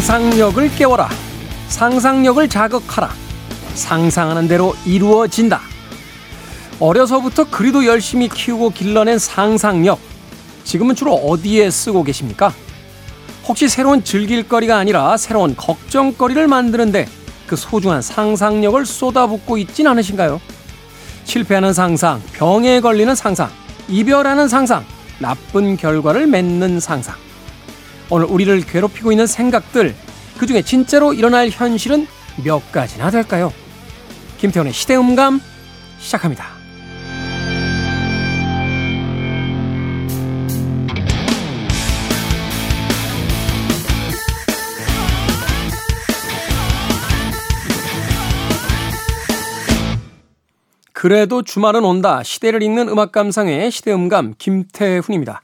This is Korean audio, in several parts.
상상력을 깨워라. 상상력을 자극하라. 상상하는 대로 이루어진다. 어려서부터 그리도 열심히 키우고 길러낸 상상력. 지금은 주로 어디에 쓰고 계십니까? 혹시 새로운 즐길거리가 아니라 새로운 걱정거리를 만드는데 그 소중한 상상력을 쏟아붓고 있진 않으신가요? 실패하는 상상, 병에 걸리는 상상, 이별하는 상상, 나쁜 결과를 맺는 상상. 오늘 우리를 괴롭히고 있는 생각들, 그 중에 진짜로 일어날 현실은 몇 가지나 될까요? 김태훈의 시대음감 시작합니다. 그래도 주말은 온다. 시대를 읽는 음악 감상의 시대음감 김태훈입니다.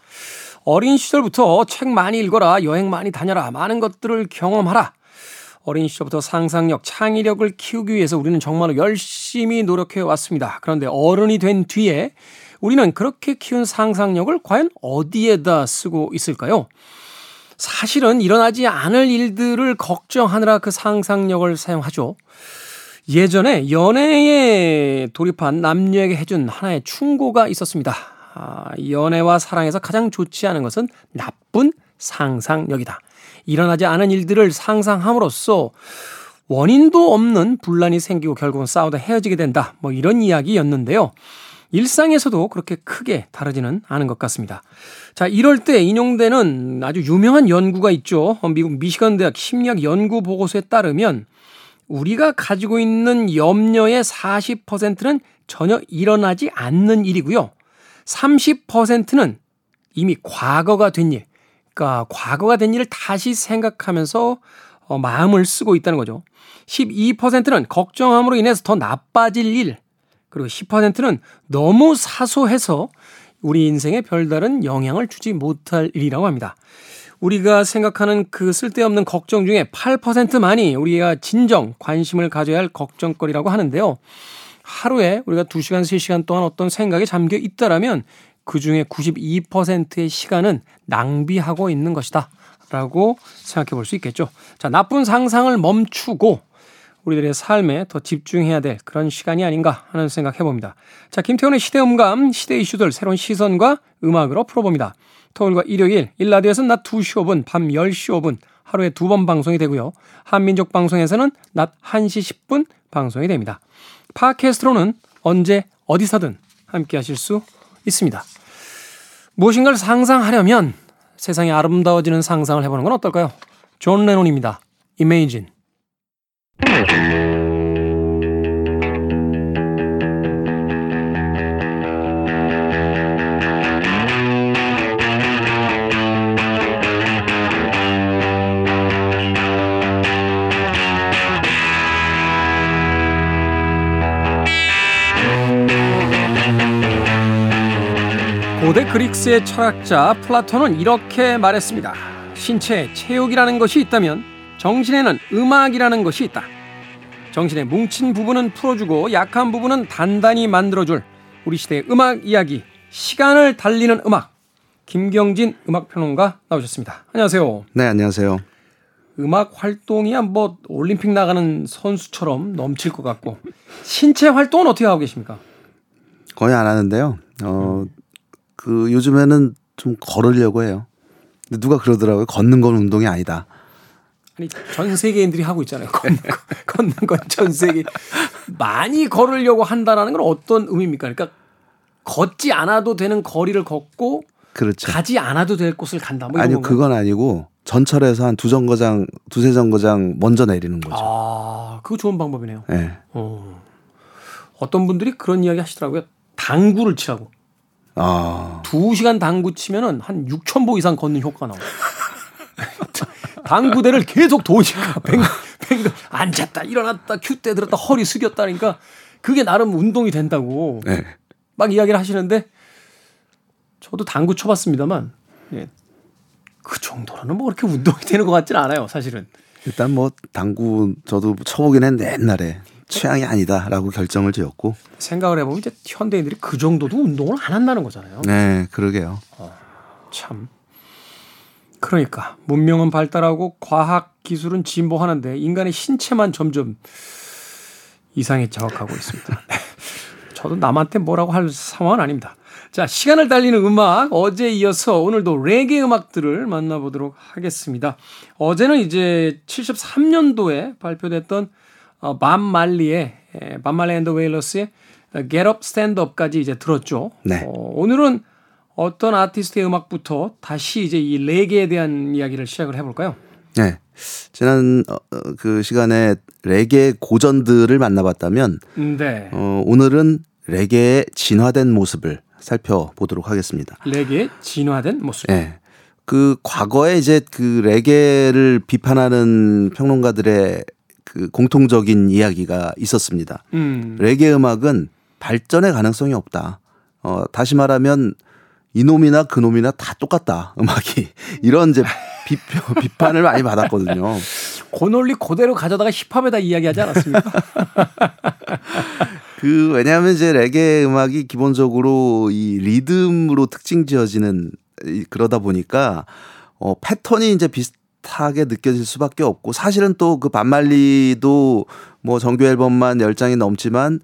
어린 시절부터 책 많이 읽어라, 여행 많이 다녀라, 많은 것들을 경험하라. 어린 시절부터 상상력, 창의력을 키우기 위해서 우리는 정말로 열심히 노력해 왔습니다. 그런데 어른이 된 뒤에 우리는 그렇게 키운 상상력을 과연 어디에다 쓰고 있을까요? 사실은 일어나지 않을 일들을 걱정하느라 그 상상력을 사용하죠. 예전에 연애에 돌입한 남녀에게 해준 하나의 충고가 있었습니다. 아, 연애와 사랑에서 가장 좋지 않은 것은 나쁜 상상력이다. 일어나지 않은 일들을 상상함으로써 원인도 없는 분란이 생기고 결국은 싸우다 헤어지게 된다. 뭐 이런 이야기였는데요. 일상에서도 그렇게 크게 다르지는 않은 것 같습니다. 자, 이럴 때 인용되는 아주 유명한 연구가 있죠. 미국 미시건 대학 심리학 연구 보고서에 따르면 우리가 가지고 있는 염려의 40%는 전혀 일어나지 않는 일이고요. 30%는 이미 과거가 된 일, 그러니까 과거가 된 일을 다시 생각하면서 어, 마음을 쓰고 있다는 거죠. 12%는 걱정함으로 인해서 더 나빠질 일, 그리고 10%는 너무 사소해서 우리 인생에 별다른 영향을 주지 못할 일이라고 합니다. 우리가 생각하는 그 쓸데없는 걱정 중에 8%만이 우리가 진정 관심을 가져야 할 걱정거리라고 하는데요. 하루에 우리가 2시간, 3시간 동안 어떤 생각에 잠겨 있다라면 그 중에 92%의 시간은 낭비하고 있는 것이다. 라고 생각해 볼 수 있겠죠. 자, 나쁜 상상을 멈추고 우리들의 삶에 더 집중해야 될 그런 시간이 아닌가 하는 생각 해봅니다. 자, 김태훈의 시대 음감, 시대 이슈들 새로운 시선과 음악으로 풀어봅니다. 토요일과 일요일, 1라디오에서는 낮 2시 5분, 밤 10시 5분 하루에 두 번 방송이 되고요. 한민족 방송에서는 낮 1시 10분 방송이 됩니다. 팟캐스트로는 언제 어디서든 함께 하실 수 있습니다. 무엇인가를 상상하려면 세상이 아름다워지는 상상을 해보는 건 어떨까요? 존 레논입니다. Imagine. 고대 그릭스의 철학자 플라톤은 이렇게 말했습니다. 신체에 체육이라는 것이 있다면 정신에는 음악이라는 것이 있다. 정신의 뭉친 부분은 풀어주고 약한 부분은 단단히 만들어줄 우리 시대의 음악 이야기, 시간을 달리는 음악. 김경진 음악평론가 나오셨습니다. 안녕하세요. 네, 안녕하세요. 음악 활동이야 뭐 올림픽 나가는 선수처럼 넘칠 것 같고 신체 활동은 어떻게 하고 계십니까? 거의 안 하는데요. 어, 음. 그 요즘에는 좀 걸으려고 해요. 근데 누가 그러더라고요. 걷는 건 운동이 아니다. 아니 전 세계인들이 하고 있잖아요. 걷는 거, 걷는 건 전 세계 많이 걸으려고 한다라는 건 어떤 의미입니까? 그러니까 걷지 않아도 되는 거리를 걷고 그렇죠. 가지 않아도 될 곳을 간다. 뭐 아니요, 그건 아니고 전철에서 한 두 정거장, 두세 정거장 먼저 내리는 거죠. 아, 그거 좋은 방법이네요. 네. 어. 어떤 분들이 그런 이야기 하시더라고요. 당구를 치라고. 아. 2시간 당구 치면은 한 6,000보 이상 걷는 효과가 나와요. 당구대를 계속 도니까 뱅글, 뱅글, 앉았다, 일어났다, 큐대 들었다, 허리 숙였다니까 그게 나름 운동이 된다고 네. 막 이야기를 하시는데 저도 당구 쳐봤습니다만 예, 그 정도로는 뭐 그렇게 운동이 되는 것 같지는 않아요, 사실은. 일단 뭐 당구 저도 쳐보긴 했는데 옛날에 취향이 아니다라고 결정을 지었고 생각을 해보면 이제 현대인들이 그 정도도 운동을 안 한다는 거잖아요. 네, 그러게요. 어, 참 그러니까 문명은 발달하고 과학 기술은 진보하는데 인간의 신체만 점점 이상에 자극하고 있습니다. 저도 남한테 뭐라고 할 상황은 아닙니다. 자, 시간을 달리는 음악 어제 이어서 오늘도 레게 음악들을 만나보도록 하겠습니다. 어제는 이제 73년도에 발표됐던 어, 밤 말리의 밤 말리 앤더 웨일러스의 Get Up Stand Up까지 이제 들었죠. 네. 어, 오늘은 어떤 아티스트의 음악부터 다시 이제 이 레게에 대한 이야기를 시작을 해볼까요? 네. 지난 어, 어, 그 시간에 레게 고전들을 만나봤다면 네. 어, 오늘은 레게의 진화된 모습을 살펴보도록 하겠습니다. 레게의 진화된 모습. 네. 그 과거에 이제 그 레게를 비판하는 평론가들의 그 공통적인 이야기가 있었습니다. 음. 레게 음악은 발전의 가능성이 없다. 어, 다시 말하면 이놈이나 그놈이나 다 똑같다. 음악이. 이런 이제 비표, 비판을 많이 받았거든요. 그 논리 그대로 가져다가 힙합에다 이야기하지 않았습니까? 그 왜냐하면 이제 레게 음악이 기본적으로 이 리듬으로 특징 지어지는 그러다 보니까 어 패턴이 이제 비슷 하게 느껴질 수밖에 없고 사실은 또 그 반말리도 뭐 정규 앨범만 10장이 넘지만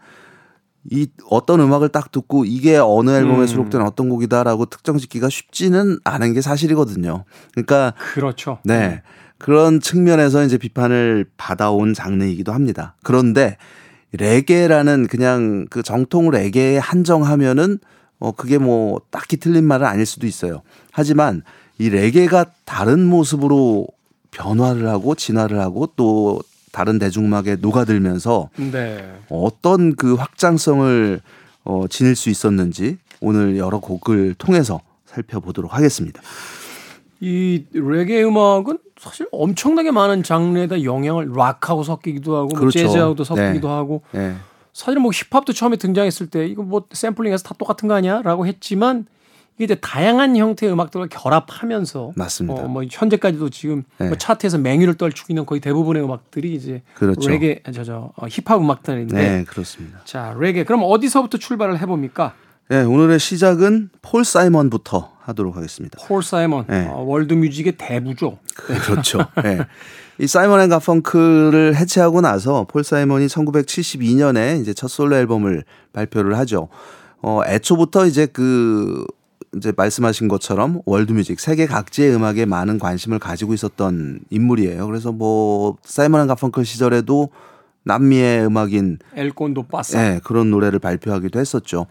이 어떤 음악을 딱 듣고 이게 어느 앨범에 음. 수록된 어떤 곡이다라고 특정 짓기가 쉽지는 않은 게 사실이거든요. 그러니까 그렇죠. 네. 그런 측면에서 이제 비판을 받아온 장르이기도 합니다. 그런데 레게라는 그냥 그 정통 레게에 한정하면은 어 그게 뭐 딱히 틀린 말은 아닐 수도 있어요. 하지만 이 레게가 다른 모습으로 변화를 하고 진화를 하고 또 다른 대중음악에 녹아들면서 네. 어떤 그 확장성을 어 지닐 수 있었는지 오늘 여러 곡을 통해서 살펴보도록 하겠습니다. 이 레게 음악은 사실 엄청나게 많은 장르에다 영향을 락하고 섞이기도 하고 뭐 그렇죠. 재즈하고도 섞이기도 네. 하고 예. 사실 뭐 힙합도 처음에 등장했을 때 이거 뭐 샘플링해서 다 똑같은 거 아니야라고 했지만 이제 다양한 형태의 음악들을 결합하면서 맞습니다. 어, 뭐 현재까지도 지금 네. 뭐 차트에서 맹위를 떨치고 있는 거의 대부분의 음악들이 이제 그렇죠. 레게 저저 어, 힙합 음악들인데 네, 그렇습니다. 자 레게 그럼 어디서부터 출발을 해 봅니까? 네, 오늘의 시작은 폴 사이먼부터 하도록 하겠습니다. 폴 사이먼 네. 어, 월드 뮤직의 대부죠. 그렇죠. 네. 이 사이먼 앤 가펑클을 해체하고 나서 폴 사이먼이 1972년에 이제 첫 솔로 앨범을 발표를 하죠. 어, 애초부터 이제 그 이제 말씀하신 것처럼 월드뮤직 세계 각지의 음악에 많은 관심을 가지고 있었던 인물이에요. 그래서 뭐 사이먼 앤 가펑클 시절에도 남미의 음악인 엘콘도 빠싸. 네, 그런 노래를 발표하기도 했었죠.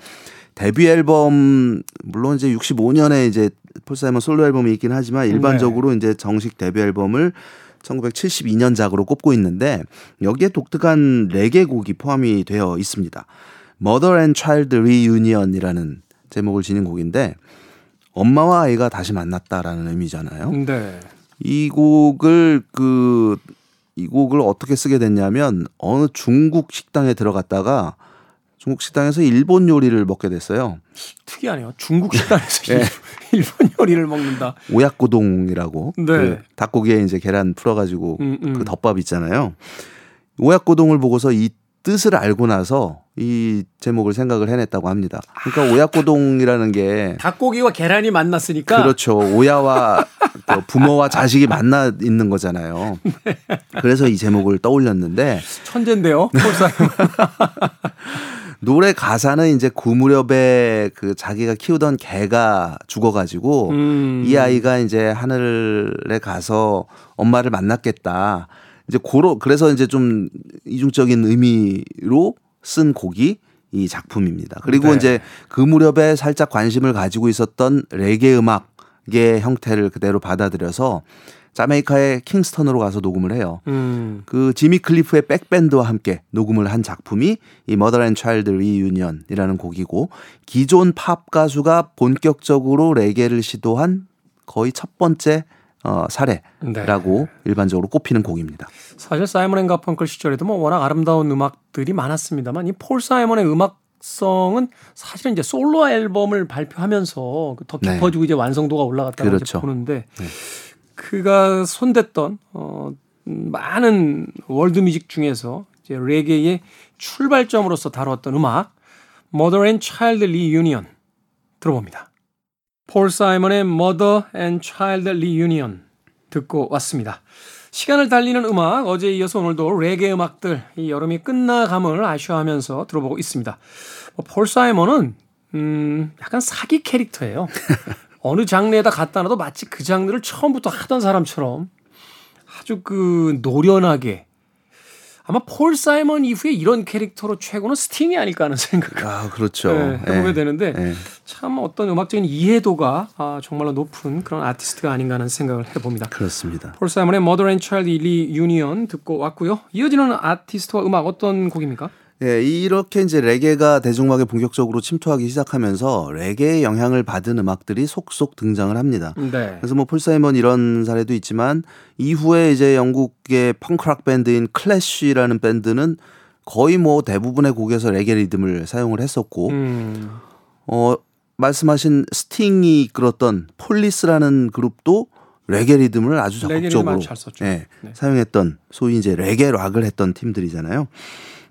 데뷔 앨범 물론 이제 65년에 이제 폴 사이먼 솔로 앨범이 있긴 하지만 일반적으로 이제 정식 데뷔 앨범을 1972년작으로 꼽고 있는데 여기에 독특한 레게 곡이 포함이 되어 있습니다. Mother and Child Reunion이라는 제목을 지닌 곡인데 엄마와 아이가 다시 만났다라는 의미잖아요. 네. 이 곡을 그 이 곡을 어떻게 쓰게 됐냐면 어느 중국 식당에 들어갔다가 중국 식당에서 일본 요리를 먹게 됐어요. 특이하네요. 중국 식당에서 네. 일본 요리를 먹는다. 오약고동이라고 네. 그 닭고기에 이제 계란 풀어가지고 음, 음. 그 덮밥 있잖아요. 오약고동을 보고서 이 뜻을 알고 나서 이 제목을 생각을 해냈다고 합니다. 그러니까 오약고동이라는 게 닭고기와 계란이 만났으니까 그렇죠. 오야와 그 부모와 자식이 만나 있는 거잖아요. 그래서 이 제목을 떠올렸는데 천재인데요. 노래 가사는 이제 그 무렵에 그 자기가 키우던 개가 죽어가지고 음. 이 아이가 이제 하늘에 가서 엄마를 만났겠다. 이제 고로 그래서 이제 좀 이중적인 의미로 쓴 곡이 이 작품입니다. 그리고 네. 이제 그 무렵에 살짝 관심을 가지고 있었던 레게 음악의 형태를 그대로 받아들여서 자메이카의 킹스턴으로 가서 녹음을 해요. 음. 그 지미 클리프의 백밴드와 함께 녹음을 한 작품이 이 Mother and Child Reunion이라는 곡이고 기존 팝 가수가 본격적으로 레게를 시도한 거의 첫 번째 어, 사례라고 일반적으로 꼽히는 곡입니다. 사실 사이먼 앤 가펑클 시절에도 뭐 워낙 아름다운 음악들이 많았습니다만 이 폴 사이먼의 음악 성은 사실은 이제 솔로 앨범을 발표하면서 더 네. 깊어지고 이제 완성도가 올라갔다고 이제 그렇죠. 보는데 그가 손댔던 어 많은 월드 뮤직 중에서 이제 레게의 출발점으로서 다뤘던 음악 Mother and Child Reunion 들어봅니다. 폴 사이먼의 Mother and Child Reunion 듣고 왔습니다. 시간을 달리는 음악 어제에 이어서 오늘도 레게 음악들 이 여름이 끝나감을 아쉬워하면서 들어보고 있습니다. 뭐 폴 사이먼은 음 약간 사기 캐릭터예요. 어느 장르에다 갖다 놔도 마치 그 장르를 처음부터 하던 사람처럼 아주 그 노련하게 아마 폴 사이먼 이후에 이런 캐릭터로 최고는 스팅이 아닐까 하는 생각을 아, 그렇죠. 네, 해보게 예. 되는데 예. 참 어떤 음악적인 이해도가 아, 정말로 높은 그런 아티스트가 아닌가 하는 생각을 해봅니다. 그렇습니다. 폴 사이먼의 Mother and Child Reunion 듣고 왔고요. 이어지는 아티스트와 음악 어떤 곡입니까? 예, 이렇게 이제 레게가 대중음악에 본격적으로 침투하기 시작하면서 레게의 영향을 받은 음악들이 속속 등장을 합니다. 네. 그래서 뭐 폴사이먼 이런 사례도 있지만 이후에 이제 영국의 펑크락 밴드인 클래쉬라는 밴드는 거의 뭐 대부분의 곡에서 레게 리듬을 사용을 했었고 음, 어 말씀하신 스팅이 이끌었던 폴리스라는 그룹도 레게 리듬을 아주 적극적으로. 예, 네. 사용했던 소위 이제 레게 락을 했던 팀들이잖아요.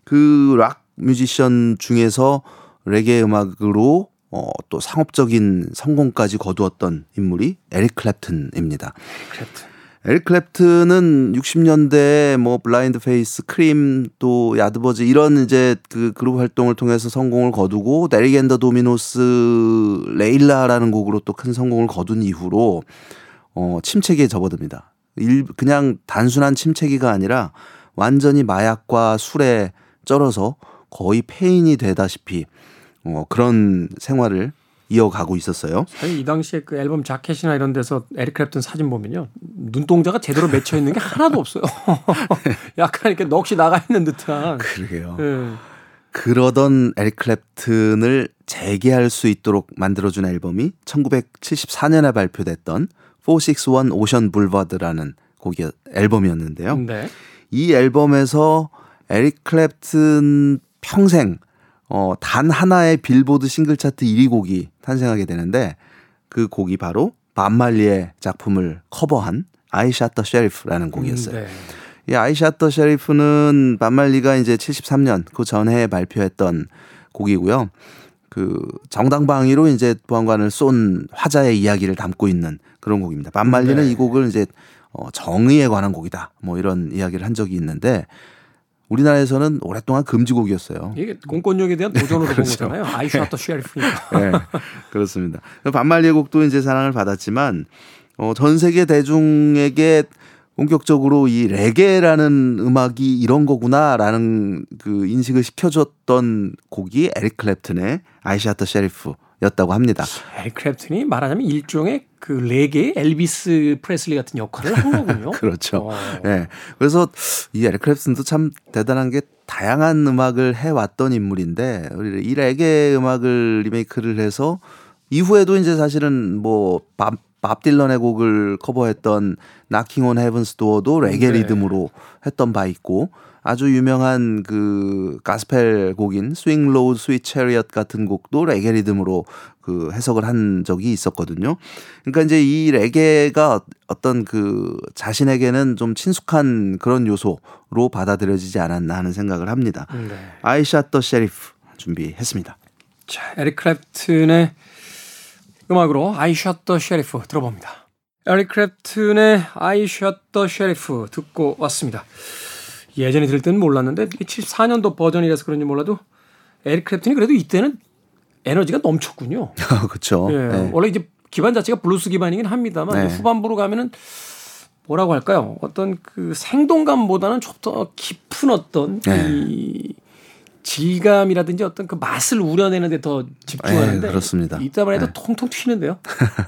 그 락 뮤지션 중에서 레게 음악으로 어, 또 상업적인 성공까지 거두었던 인물이 에릭 클랩튼입니다. 클랩튼. 에릭 클랩튼은 60년대에 뭐 블라인드 페이스, 크림 또 야드버즈 이런 이제 그 그룹 활동을 통해서 성공을 거두고 앤 더 도미노스 레일라라는 곡으로 또 큰 성공을 거둔 이후로 어 침체기에 접어듭니다. 일 그냥 단순한 침체기가 아니라 완전히 마약과 술에 쩔어서 거의 폐인이 되다시피 어 그런 생활을 이어가고 있었어요. 사실 이 당시에 그 앨범 자켓이나 이런 데서 에릭 크랩튼 사진 보면요. 눈동자가 제대로 맺혀 있는 게 하나도 없어요. 약간 이렇게 넋이 나가 있는 듯한. 그러게요. 예. 그러던 에릭 클랩튼을 재개할 수 있도록 만들어준 앨범이 1974년에 발표됐던 461 Ocean Boulevard라는 곡이 앨범이었는데요. 네. 이 앨범에서 에릭 클랩튼 평생 어, 단 하나의 빌보드 싱글 차트 1위 곡이 탄생하게 되는데 그 곡이 바로 밥 말리의 작품을 커버한 I Shot the Sheriff라는 곡이었어요. 네. 이 I Shot the Sheriff는 밥 말리가 이제 73년 그 전해에 발표했던 곡이고요. 그 정당방위로 이제 보안관을 쏜 화자의 이야기를 담고 있는 그런 곡입니다. 반말리는 네. 이 곡을 이제 어, 정의에 관한 곡이다. 뭐 이런 이야기를 한 적이 있는데 우리나라에서는 오랫동안 금지곡이었어요. 이게 공권력에 대한 도전으로 본 그렇죠. 거잖아요. 아이샤터 셰리프니까. 네, 그렇습니다. 반말리의 곡도 이제 사랑을 받았지만 어, 전 세계 대중에게 본격적으로 이 레게라는 음악이 이런 거구나라는 그 인식을 시켜줬던 곡이 에릭 클랩튼의 아이샤터 셰리프 였다고 합니다. 에릭 클랩튼이 말하자면 일종의 그 레게의 엘비스 프레슬리 같은 역할을 한 거군요. 그렇죠. 어. 예. 그래서 이 에릭 클랩튼도 참 대단한 게 다양한 음악을 해 왔던 인물인데 우리 이 레게 음악을 리메이크를 해서 이후에도 이제 사실은 뭐 밥 밥 딜런의 곡을 커버했던 Knockin' on Heaven's Door도 레게 네. 리듬으로 했던 바 있고 아주 유명한 그 가스펠 곡인 Swing Low Sweet Chariot 같은 곡도 레게 리듬으로 그 해석을 한 적이 있었거든요. 그러니까 이제 이 레게가 어떤 그 자신에게는 좀 친숙한 그런 요소로 받아들여지지 않았나 하는 생각을 합니다. 네. 아이샷 더 셰리프 준비했습니다. 자, 에릭 클랩튼의 음악으로 I Shot the Sheriff 들어봅니다. 에릭 I Shot the Sheriff 듣고 왔습니다. 예전에 들을 때는 몰랐는데 74년도 버전이라서 그런지 몰라도 에릭 클랩튼이 그래도 이때는 에너지가 넘쳤군요. 그렇죠. 예. 네. 원래 이제 기반 자체가 블루스 기반이긴 합니다만 네. 후반부로 가면은 뭐라고 할까요? 어떤 그 생동감보다는 좀 더 깊은 어떤 네. 이 질감이라든지 어떤 그 맛을 우려내는데 더 집중하는데 네, 그렇습니다. 이때만 해도 네. 통통 튀는데요.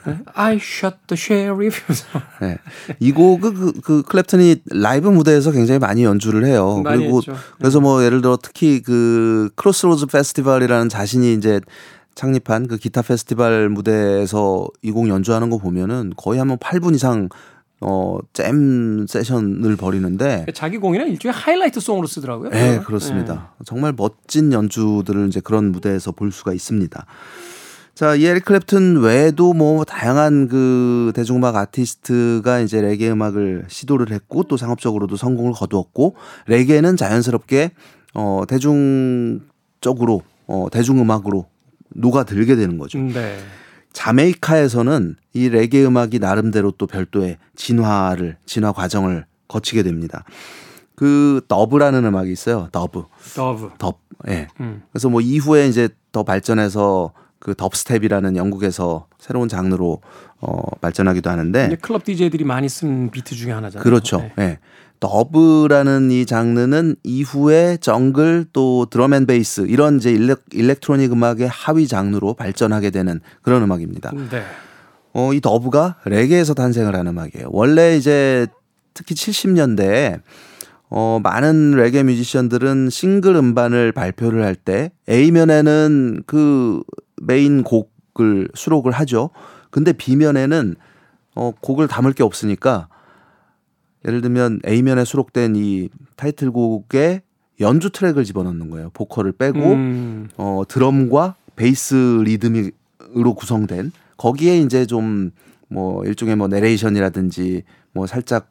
네. I shot the sheriff. 네. 이 곡은 그, 그 클랩튼이 라이브 무대에서 굉장히 많이 연주를 해요. 많이 그리고 했죠. 그래서 뭐 예를 들어 특히 그 크로스로즈 페스티벌이라는 자신이 이제 창립한 그 기타 페스티벌 무대에서 이 곡 연주하는 거 보면은 거의 한 번 8분 이상 어, 잼 세션을 벌이는데 자기 공연은 일종의 하이라이트 송으로 쓰더라고요. 네. 그렇습니다. 정말 멋진 연주들을 이제 그런 무대에서 볼 수가 있습니다. 자, 이 에릭 클랩튼 외에도 뭐 다양한 그 대중음악 아티스트가 이제 레게 음악을 시도를 했고 또 상업적으로도 성공을 거두었고 레게는 자연스럽게 어 대중적으로 어 대중음악으로 녹아들게 되는 거죠. 네. 자메이카에서는 이 레게 음악이 나름대로 또 별도의 진화를 진화 과정을 거치게 됩니다. 그 dub라는 음악이 있어요. Dub. Dub. Dub. 예. 음. 그래서 뭐 이후에 이제 더 발전해서 그 dubstep이라는 영국에서 새로운 장르로 어 발전하기도 하는데 클럽 DJ들이 많이 쓴 비트 중에 하나잖아요. 그렇죠. 네. 예. dub라는 이 장르는 이후에 정글 또 drum and bass 이런 이제 elec, electronic 음악의 하위 장르로 발전하게 되는 그런 음악입니다. 네. 어, 이 dub가 레게에서 탄생을 한 음악이에요. 원래 이제 특히 70년대에 어, 많은 레게 뮤지션들은 싱글 음반을 발표를 할 때 A면에는 그 메인 곡을 수록을 하죠. 근데 B면에는 어, 곡을 담을 게 없으니까 예를 들면 A면에 수록된 이 타이틀곡에 연주 트랙을 집어넣는 거예요. 보컬을 빼고 음. 어 드럼과 베이스 리듬으로 구성된 거기에 이제 좀 뭐 일종의 뭐 내레이션이라든지 뭐 살짝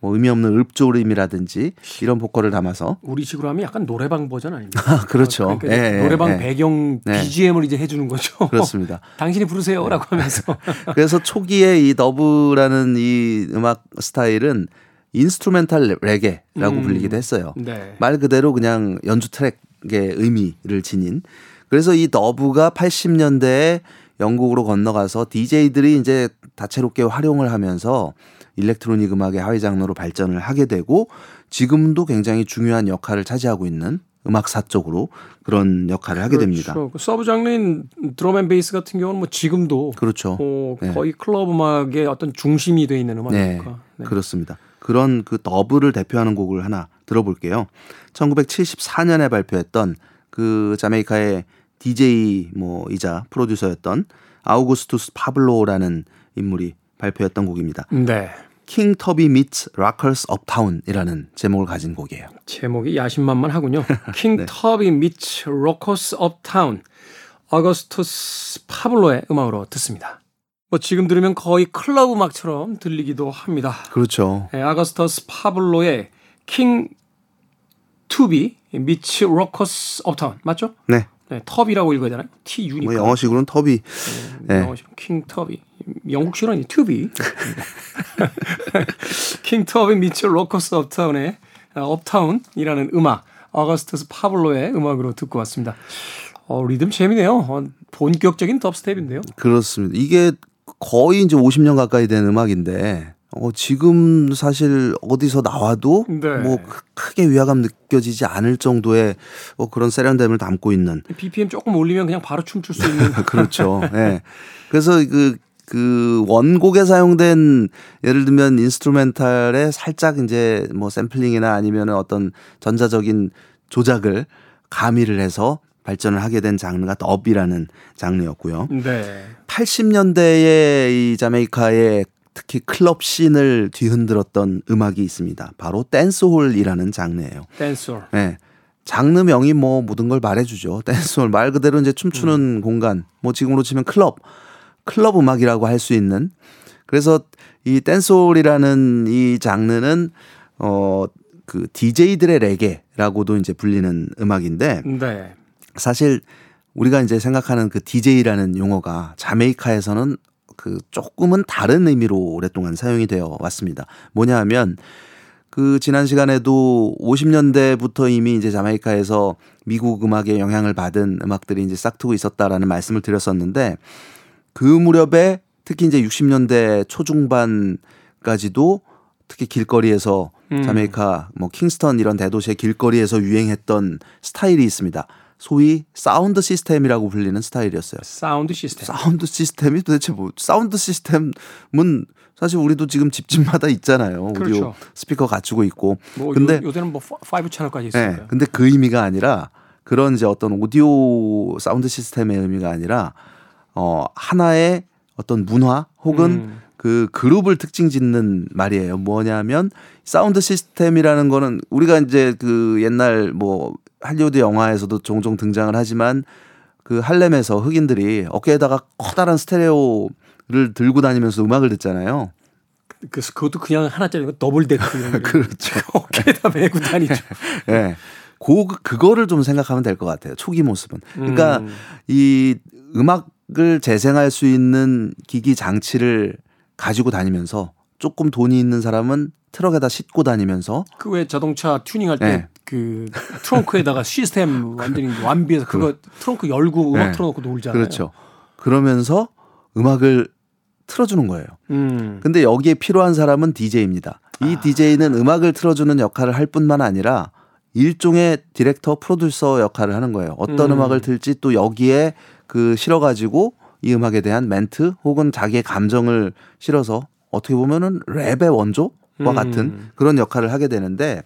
뭐 의미 없는 읊조림이라든지 이런 보컬을 담아서 우리식으로 하면 약간 노래방 버전 아닙니까? 아, 그렇죠. 어, 그러니까 예, 노래방 예, 배경 예. BGM을 이제 해주는 거죠. 그렇습니다. 당신이 부르세요라고 하면서. 그래서 초기에 이 dub라는 이 음악 스타일은 instrumental 레게라고 음. 불리기도 했어요. 네. 말 그대로 그냥 연주 트랙의 의미를 지닌. 그래서 이 dub가 80년대에 영국으로 건너가서 DJ들이 이제 다채롭게 활용을 하면서 electronic 음악의 하위 장르로 발전을 하게 되고 지금도 굉장히 중요한 역할을 차지하고 있는 음악사적으로 그런 역할을 하게 됩니다. 그렇죠. 그 sub 장르인 drum and bass 같은 경우는 뭐 지금도 그렇죠. 어, 거의 네. 클럽 음악의 어떤 중심이 돼 있는 음악이니까. 네. 네. 그렇습니다. 그런 그 dub을 대표하는 곡을 하나 들어볼게요. 1974년에 발표했던 그 자메이카의 DJ 뭐이자 프로듀서였던 아우구스투스 파블로라는 인물이 발표했던 곡입니다. 네. King Tubby Meets Rockers Uptown이라는 제목을 가진 곡이에요. 제목이 야심만만하군요. King 네. Tubby Meets Rockers Uptown 어거스투스 파블로의 음악으로 듣습니다. 뭐 지금 들으면 거의 클럽 음악처럼 들리기도 합니다. 그렇죠. 네, 아거스터스 파블로의 King Tubby Meets Rockers Uptown 맞죠? 네. 네, 터비라고 읽어야 되나요? T U니까. 뭐 영어식으로는 터비. 네, 영어식 킹 터비. 영국식으로는 투비. King Tubby Meets Rockers Uptown의 Uptown이라는 음악 아거스터스 파블로의 음악으로 듣고 왔습니다. 어, 리듬 재미네요. 어, 본격적인 dubstep인데요. 그렇습니다. 이게 거의 이제 50년 가까이 된 음악인데 어, 지금 사실 어디서 나와도 네. 뭐 크게 위화감 느껴지지 않을 정도의 어, 그런 세련됨을 담고 있는. BPM 조금 올리면 그냥 바로 춤출 수 있는. 그렇죠. 예. 네. 그래서 그, 그 원곡에 사용된 예를 들면 instrumental에 살짝 이제 뭐 샘플링이나 아니면 어떤 전자적인 조작을 가미를 해서 발전을 하게 된 장르가 dub이라는 장르였고요. 네. 80년대에 이 자메이카의 특히 클럽 scene을 뒤흔들었던 음악이 있습니다. 바로 댄스홀이라는 장르예요. 댄스홀. 네. 장르명이 뭐 모든 걸 말해주죠. 댄스홀 말 그대로 이제 춤추는 음. 공간. 뭐 지금으로 치면 클럽, 클럽 음악이라고 할 수 있는. 그래서 이 댄스홀이라는 이 장르는 어그 DJ들의 레게라고도 이제 불리는 음악인데. 네. 사실 우리가 이제 생각하는 그 DJ라는 용어가 자메이카에서는 그 조금은 다른 의미로 오랫동안 사용이 되어 왔습니다. 뭐냐 하면 그 지난 시간에도 50년대부터 이미 이제 자메이카에서 미국 음악에 영향을 받은 음악들이 이제 싹트고 있었다라는 말씀을 드렸었는데 그 무렵에 특히 이제 60년대 초중반까지도 특히 길거리에서 음. 자메이카 뭐 킹스턴 이런 대도시의 길거리에서 유행했던 스타일이 있습니다. 소위 사운드 시스템이라고 불리는 스타일이었어요. 사운드 시스템. 사운드 시스템이 도대체 뭐 사운드 시스템은 사실 우리도 지금 집집마다 있잖아요. 그렇죠. 오디오 스피커 갖추고 있고. 뭐 근데 요, 새는 뭐 5 채널까지 있어요. 네, 근데 그 의미가 아니라 그런 이제 어떤 오디오 사운드 시스템의 의미가 아니라 어 하나의 어떤 문화 혹은 음. 그 그룹을 특징 짓는 말이에요. 뭐냐면 사운드 시스템이라는 거는 우리가 이제 그 옛날 뭐 할리우드 영화에서도 종종 등장을 하지만 그 할렘에서 흑인들이 어깨에다가 커다란 스테레오를 들고 다니면서 음악을 듣잖아요. 그 그것도 그냥 하나짜리 더블 데크 그렇죠. 어깨에다 메고 다니죠. 예. 네. 그 그거를 좀 생각하면 될 것 같아요. 초기 모습은. 그러니까 음. 이 음악 음악을 재생할 수 있는 기기 장치를 가지고 다니면서 조금 돈이 있는 사람은 트럭에다 싣고 다니면서 그 왜 자동차 튜닝할 때그 네. 트렁크에다가 시스템 완전히 완비해서 그거 트렁크 열고 음악 네. 틀어놓고 놀잖아요. 그렇죠. 그러면서 음악을 틀어주는 거예요. 음. 근데 여기에 필요한 사람은 DJ입니다. 이 아. DJ는 음악을 틀어주는 역할을 할 뿐만 아니라 일종의 디렉터 프로듀서 역할을 하는 거예요. 어떤 음. 악을 틀지 또 여기에 그 실어가지고 이 음악에 대한 멘트 혹은 자기의 감정을 실어서 어떻게 보면은 랩의 원조와 음. 같은 그런 역할을 하게 되는데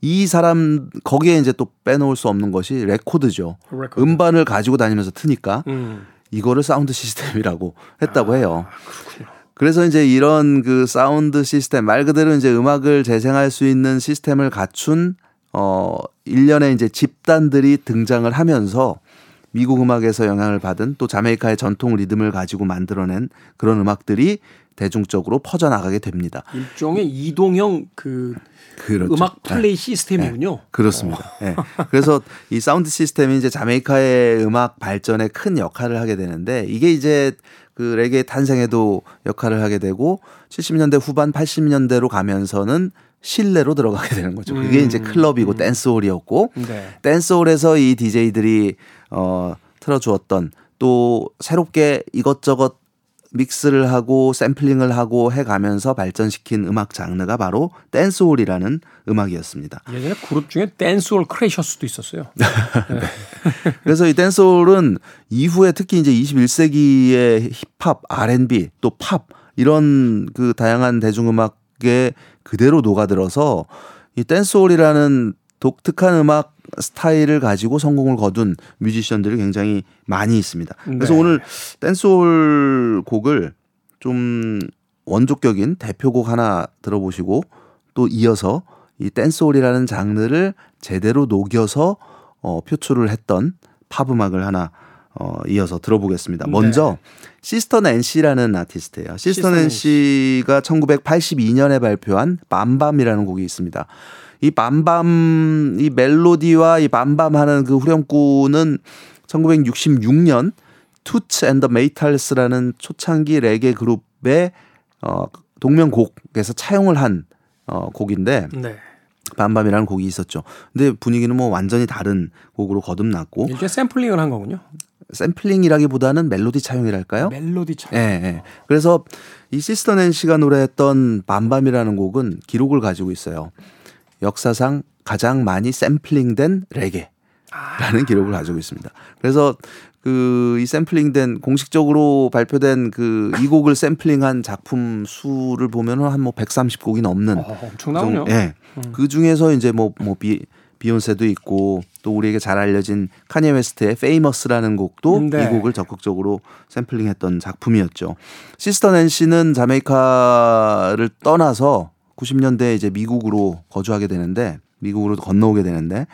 이 사람 거기에 이제 또 빼놓을 수 없는 것이 레코드죠. 레코드. 음반을 가지고 다니면서 트니까 음. 이거를 사운드 시스템이라고 했다고 아, 해요. 그렇군요. 그래서 이제 이런 그 사운드 시스템 말 그대로 이제 음악을 재생할 수 있는 시스템을 갖춘 어 일련의 이제 집단들이 등장을 하면서 미국 음악에서 영향을 받은 또 자메이카의 전통 리듬을 가지고 만들어낸 그런 음악들이 대중적으로 퍼져나가게 됩니다. 일종의 이동형 그 그렇죠. 음악 플레이 네. 시스템이군요. 네. 그렇습니다. 네. 그래서 이 사운드 시스템이 이제 자메이카의 음악 발전에 큰 역할을 하게 되는데 이게 이제 그 레게 탄생에도 역할을 하게 되고 70년대 후반 80년대로 가면서는 실내로 들어가게 되는 거죠. 그게 음. 이제 클럽이고 음. 댄스홀이었고 네. 댄스홀에서 이 DJ들이 어 틀어주었던 또 새롭게 이것저것 믹스를 하고 샘플링을 하고 해가면서 발전시킨 음악 장르가 바로 댄스홀이라는 음악이었습니다. 예전에 그룹 중에 댄스홀 크레이셔스도 있었어요. 네. 그래서 이 댄스홀은 이후에 특히 이제 21세기의 힙합, R&B, 또 팝 이런 그 다양한 대중음악에 그대로 녹아들어서 이 댄스홀이라는 독특한 음악 스타일을 가지고 성공을 거둔 뮤지션들이 굉장히 많이 있습니다. 그래서 네. 오늘 댄스홀 곡을 좀 원조격인 대표곡 하나 들어보시고 또 이어서 이 댄스홀이라는 장르를 제대로 녹여서 어, 표출을 했던 팝 음악을 하나 어, 이어서 들어보겠습니다. 먼저 네. 시스터 낸시라는 아티스트예요. 시스터 낸시가 1982년에 발표한 Bam Bam이라는 곡이 있습니다. 이 Bam Bam 이 멜로디와 이 Bam Bam 하는 그 후렴구는 1966년 투츠 앤더 메이탈스라는 초창기 레게 그룹의 어 동명곡에서 차용을 한 어, 곡인데 네. Bam Bam이라는 곡이 있었죠. 근데 분위기는 뭐 완전히 다른 곡으로 거듭났고 이게 샘플링을 한 거군요. 샘플링이라기보다는 멜로디 차용이랄까요? 멜로디 차용. 예, 예. 그래서 이 시스터 낸시가 노래했던 Bam Bam이라는 곡은 기록을 가지고 있어요. 역사상 가장 많이 샘플링된 레게 라는 아. 기록을 가지고 있습니다. 그래서 그 이 샘플링된 공식적으로 발표된 그 이 곡을 샘플링한 작품 수를 보면은 한 뭐 130곡이 넘는 어, 엄청나군요. 예. 네. 음. 그 중에서 이제 뭐뭐 뭐 비, 비욘세도 있고 또 우리에게 잘 알려진 카니에 웨스트의 Famous라는 곡도 네. 이 곡을 적극적으로 샘플링했던 작품이었죠. 시스터 낸시는 자메이카를 떠나서 90년대에 이제 미국으로 거주하게 되는데 미국으로 건너오게 되는데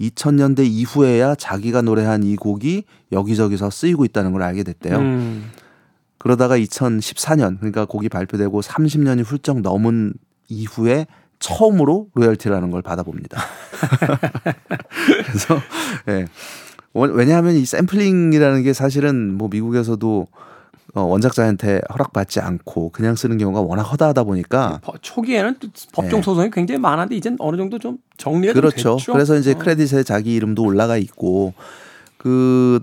2000년대 이후에야 자기가 노래한 이 곡이 여기저기서 쓰이고 있다는 걸 알게 됐대요. 음. 그러다가 2014년 그러니까 곡이 발표되고 30년이 훌쩍 넘은 이후에 처음으로 로열티라는 걸 받아봅니다. 그래서 예. 네. 왜냐하면 이 샘플링이라는 게 사실은 뭐 미국에서도 어, 원작자한테 허락받지 않고 그냥 쓰는 경우가 워낙 허다하다 보니까 초기에는 법정 네. 소송이 네. 굉장히 많았는데 이제 어느 정도 좀 정리가 그렇죠. 됐죠. 그래서 이제 어. 크레딧에 자기 이름도 올라가 있고 그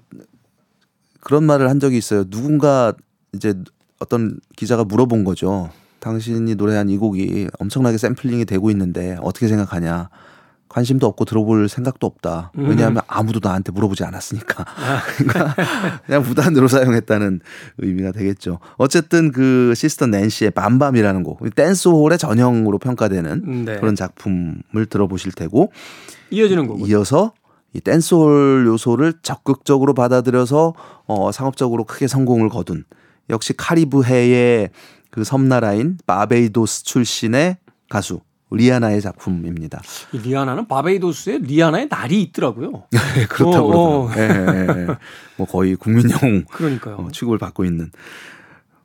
그런 말을 한 적이 있어요. 누군가 이제 어떤 기자가 물어본 거죠. 당신이 노래한 이 곡이 엄청나게 샘플링이 되고 있는데 어떻게 생각하냐? 관심도 없고 들어볼 생각도 없다. 음. 왜냐하면 아무도 나한테 물어보지 않았으니까. 아. 그러니까 그냥 무단으로 사용했다는 의미가 되겠죠. 어쨌든 그 시스터 낸시의 Bam Bam이라는 곡, 댄스홀의 전형으로 평가되는 네. 그런 작품을 들어보실 테고 이어지는 곡 이어서 이 댄스홀 요소를 적극적으로 받아들여서 어, 상업적으로 크게 성공을 거둔 역시 카리브해의 그 섬나라인 바베이도스 출신의 가수 리아나의 작품입니다. 리아나는 바베이도스에 리아나의 날이 있더라고요. 네, 그렇다고 어, 그러더라고요. 어. 네, 네, 뭐 거의 국민 영웅 그러니까요. 어, 취급을 받고 있는.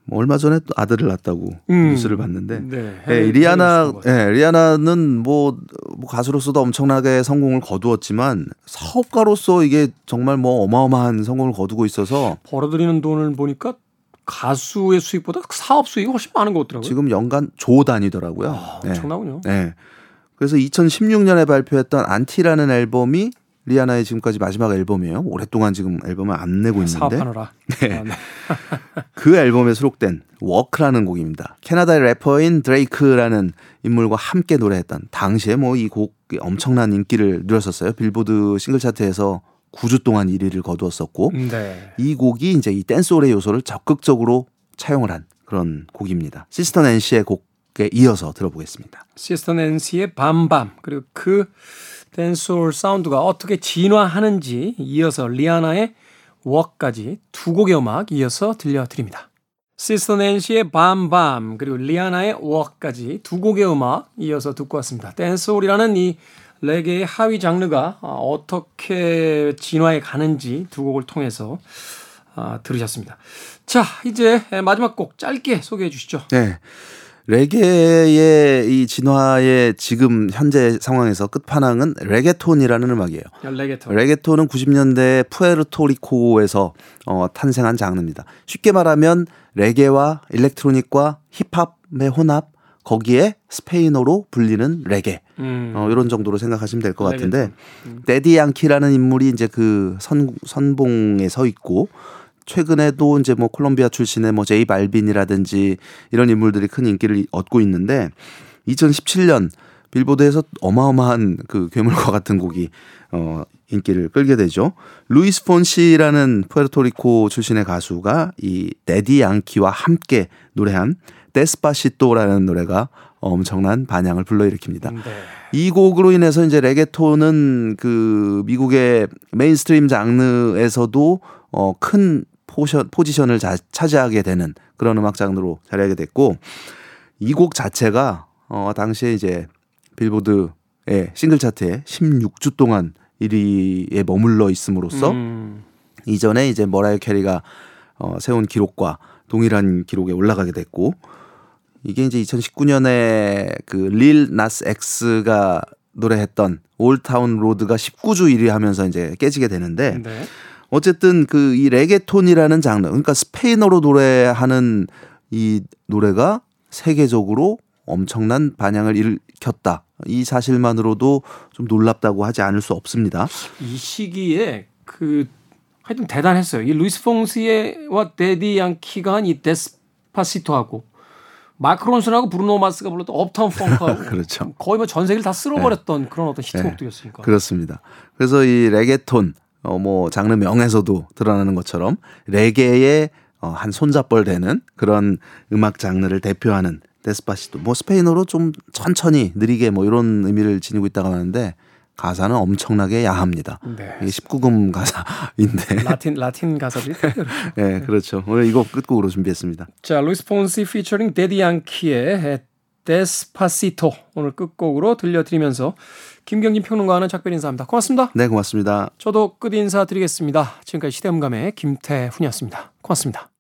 뭐 얼마 전에 또 아들을 낳았다고 음. 뉴스를 봤는데 네. 예, 리아나. 예, 리아나는 뭐, 뭐 가수로서도 엄청나게 성공을 거두었지만 사업가로서 이게 정말 뭐 어마어마한 성공을 거두고 있어서 벌어들이는 돈을 보니까 가수의 수익보다 사업 수익이 훨씬 많은 것 같더라고요. 지금 연간 조 단위더라고요. 아, 네. 엄청나군요. 네. 그래서 2016년에 발표했던 Anti라는 앨범이 리아나의 지금까지 마지막 앨범이에요. 오랫동안 지금 앨범을 안 내고 있는데 사업하느라. 네. 아, 네. 그 앨범에 수록된 Work라는 곡입니다. 캐나다의 래퍼인 드레이크라는 인물과 함께 노래했던 당시에 뭐 이 곡이 엄청난 인기를 누렸었어요. 빌보드 싱글 차트에서 9주 동안 1위를 거두었었고 네. 이 곡이 이제 이 댄스홀의 요소를 적극적으로 차용을 한 그런 곡입니다. 시스터 낸시의 곡에 이어서 들어보겠습니다. 시스터 낸시의 Bam Bam 그리고 그 댄스홀 사운드가 어떻게 진화하는지 이어서 리아나의 Work까지 두 곡의 음악 이어서 들려드립니다. 시스터 낸시의 Bam Bam 그리고 리아나의 Work까지 두 곡의 음악 이어서 듣고 왔습니다. 댄스홀이라는 이 레게의 하위 장르가 아, 어떻게 진화해 가는지 두 곡을 통해서 아, 들으셨습니다. 자, 이제 마지막 곡 짧게 소개해 주시죠. 네. 레게의 이 진화의 지금 현재 상황에서 끝판왕은 레게톤이라는 음악이에요. 레게톤. 레게톤은 90년대 푸에르토리코에서 어, 탄생한 장르입니다. 쉽게 말하면 레게와 electronic과 힙합의 혼합 거기에 스페인어로 불리는 레게 음. 어, 이런 정도로 생각하시면 될 것 같은데 레게톤. 음. 대디 양키라는 인물이 이제 그 선, 선봉에 서 있고 최근에도 이제 뭐 콜롬비아 출신의 뭐 제이 발빈이라든지 이런 인물들이 큰 인기를 얻고 있는데 2017년 빌보드에서 어마어마한 그 괴물과 같은 곡이 어 인기를 끌게 되죠. 루이스 폰시라는 푸에르토리코 출신의 가수가 이 대디 양키와 함께 노래한 Despacito라는 노래가 엄청난 반향을 불러일으킵니다. 네. 이 곡으로 인해서 이제 레게톤은 그 미국의 mainstream 장르에서도 어, 큰 포션, 포지션을 자, 차지하게 되는 그런 음악 장르로 자리하게 됐고 이 곡 자체가 어, 당시에 이제 빌보드의 싱글 차트에 16주 동안 1위에 머물러 있음으로써 음. 이전에 이제 머라이어 캐리가 어, 세운 기록과 동일한 기록에 올라가게 됐고 이게 이제 2019년에 그 릴 나스 엑스가 노래했던 Old Town Road가 19주 1위 하면서 이제 깨지게 되는데 네. 어쨌든 그 이 레게톤이라는 장르 그러니까 스페인어로 노래하는 이 노래가 세계적으로 엄청난 반향을 일으켰다. 이 사실만으로도 좀 놀랍다고 하지 않을 수 없습니다. 이 시기에 그 하여튼 대단했어요. 이 루이스 폰시와 대디 양키가 한 이 Despacito하고 마크 론슨하고 브루노 마스가 불렀던 Uptown Funk하고 그렇죠. 거의 뭐 전 세계를 다 쓸어버렸던 그런 어떤 히트곡들이었으니까. 그렇습니다. 그래서 이 레게톤 어 뭐 장르 명에서도 드러나는 것처럼 레게의 어 한 손자뻘 되는 그런 음악 장르를 대표하는 Despacito. 뭐 스페인어로 좀 천천히 느리게 뭐 이런 의미를 지니고 있다고 하는데 가사는 엄청나게 야합니다. 네. 이게 19금 가사인데. 라틴 라틴 가사들이. 네, 그렇죠. 오늘 이거 끝곡으로 준비했습니다. 자, 루이스 폰시 피처링 대디 양키의 Despacito 오늘 끝곡으로 들려드리면서 김경진 평론가와는 작별 인사합니다. 고맙습니다. 네, 고맙습니다. 저도 끝 인사 드리겠습니다. 지금까지 시대음감의 김태훈이었습니다. 고맙습니다.